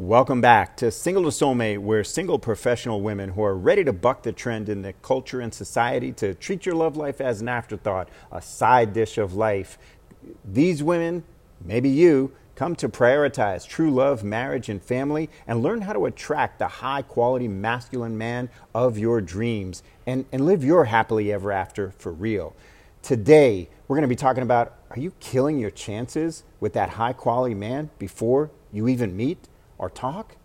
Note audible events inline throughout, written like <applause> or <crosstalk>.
Welcome back to Single to Soulmate, where single professional women who are ready to buck the trend in the culture and society to treat your love life as an afterthought, a side dish of life. These women, maybe you, come to prioritize true love, marriage, and family and learn how to attract the high quality masculine man of your dreams and, and live your happily ever after for real. Today, we're going to be talking about are you killing your chances with that high quality man before you even meet? Or talk.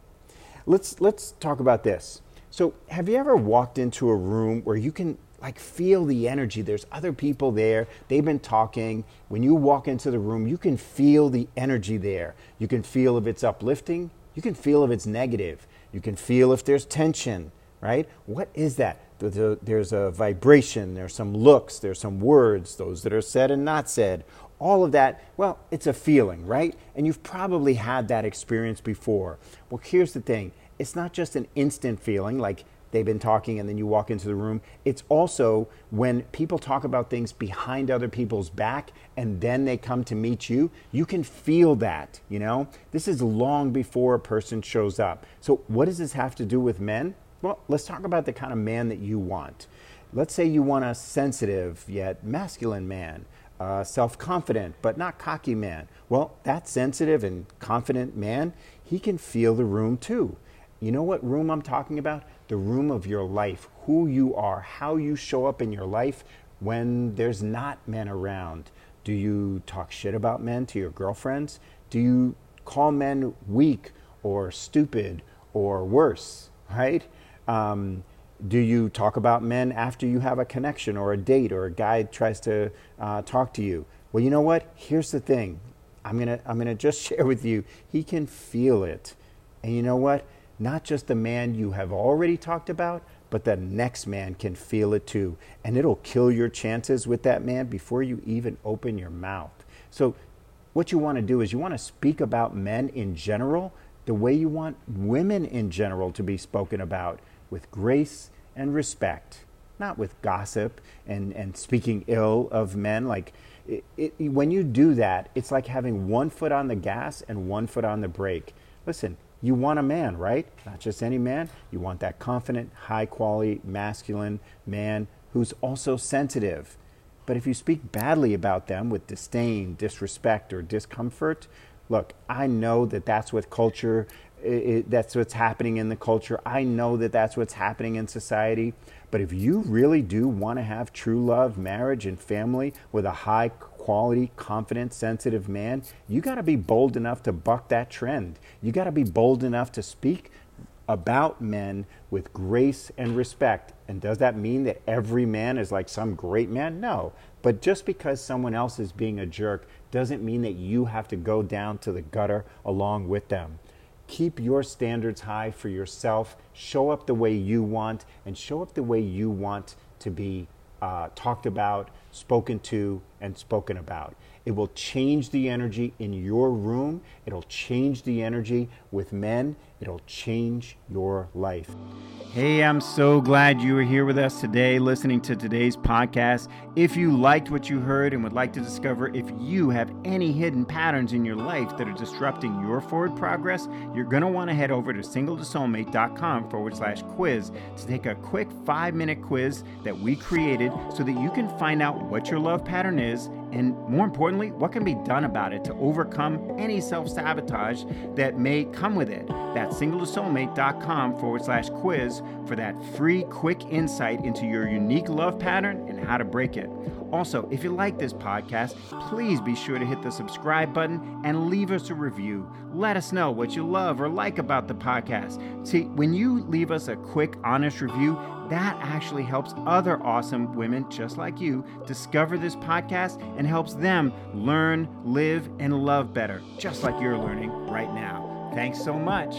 Let's let's talk about this. So, have you ever walked into a room where you can like feel the energy? There's other people there. They've been talking. When you walk into the room, you can feel the energy there. You can feel if it's uplifting. You can feel if it's negative. You can feel if there's tension, right? What is that? There's a vibration, there's some looks, there's some words, those that are said and not said all of that, well, it's a feeling, right? And you've probably had that experience before. Well, here's the thing it's not just an instant feeling like they've been talking and then you walk into the room. It's also when people talk about things behind other people's back and then they come to meet you, you can feel that, you know? This is long before a person shows up. So, what does this have to do with men? Well, let's talk about the kind of man that you want. Let's say you want a sensitive yet masculine man uh, self confident but not cocky man. Well, that sensitive and confident man, he can feel the room too. You know what room I'm talking about? The room of your life, who you are, how you show up in your life when there's not men around. Do you talk shit about men to your girlfriends? Do you call men weak or stupid or worse, right? Um, do you talk about men after you have a connection or a date or a guy tries to uh, talk to you? Well, you know what? Here's the thing. I'm gonna I'm gonna just <laughs> share with you. He can feel it, and you know what? Not just the man you have already talked about, but the next man can feel it too, and it'll kill your chances with that man before you even open your mouth. So, what you want to do is you want to speak about men in general the way you want women in general to be spoken about with grace and respect, not with gossip and, and speaking ill of men. Like, it, it, when you do that, it's like having one foot on the gas and one foot on the brake. Listen, you want a man, right? Not just any man. You want that confident, high quality, masculine man who's also sensitive. But if you speak badly about them with disdain, disrespect, or discomfort, look, I know that that's what culture it, that's what's happening in the culture. I know that that's what's happening in society. But if you really do want to have true love, marriage, and family with a high quality, confident, sensitive man, you got to be bold enough to buck that trend. You got to be bold enough to speak about men with grace and respect. And does that mean that every man is like some great man? No. But just because someone else is being a jerk doesn't mean that you have to go down to the gutter along with them. Keep your standards high for yourself. Show up the way you want and show up the way you want to be uh, talked about, spoken to, and spoken about. It will change the energy in your room. It'll change the energy with men. It'll change your life. Hey, I'm so glad you are here with us today listening to today's podcast. If you liked what you heard and would like to discover if you have any hidden patterns in your life that are disrupting your forward progress, you're going to want to head over to singletosoulmate.com forward slash quiz to take a quick five minute quiz that we created so that you can find out what your love pattern is and more importantly, what can be done about it to overcome any self sabotage that may come with it. That's singletosoulmate.com forward slash quiz for that free, quick insight into your unique love pattern and how to break it. Also, if you like this podcast, please be sure to hit the subscribe button and leave us a review. Let us know what you love or like about the podcast. See, when you leave us a quick, honest review, that actually helps other awesome women just like you discover this podcast and helps them learn, live, and love better, just like you're learning right now. Thanks so much.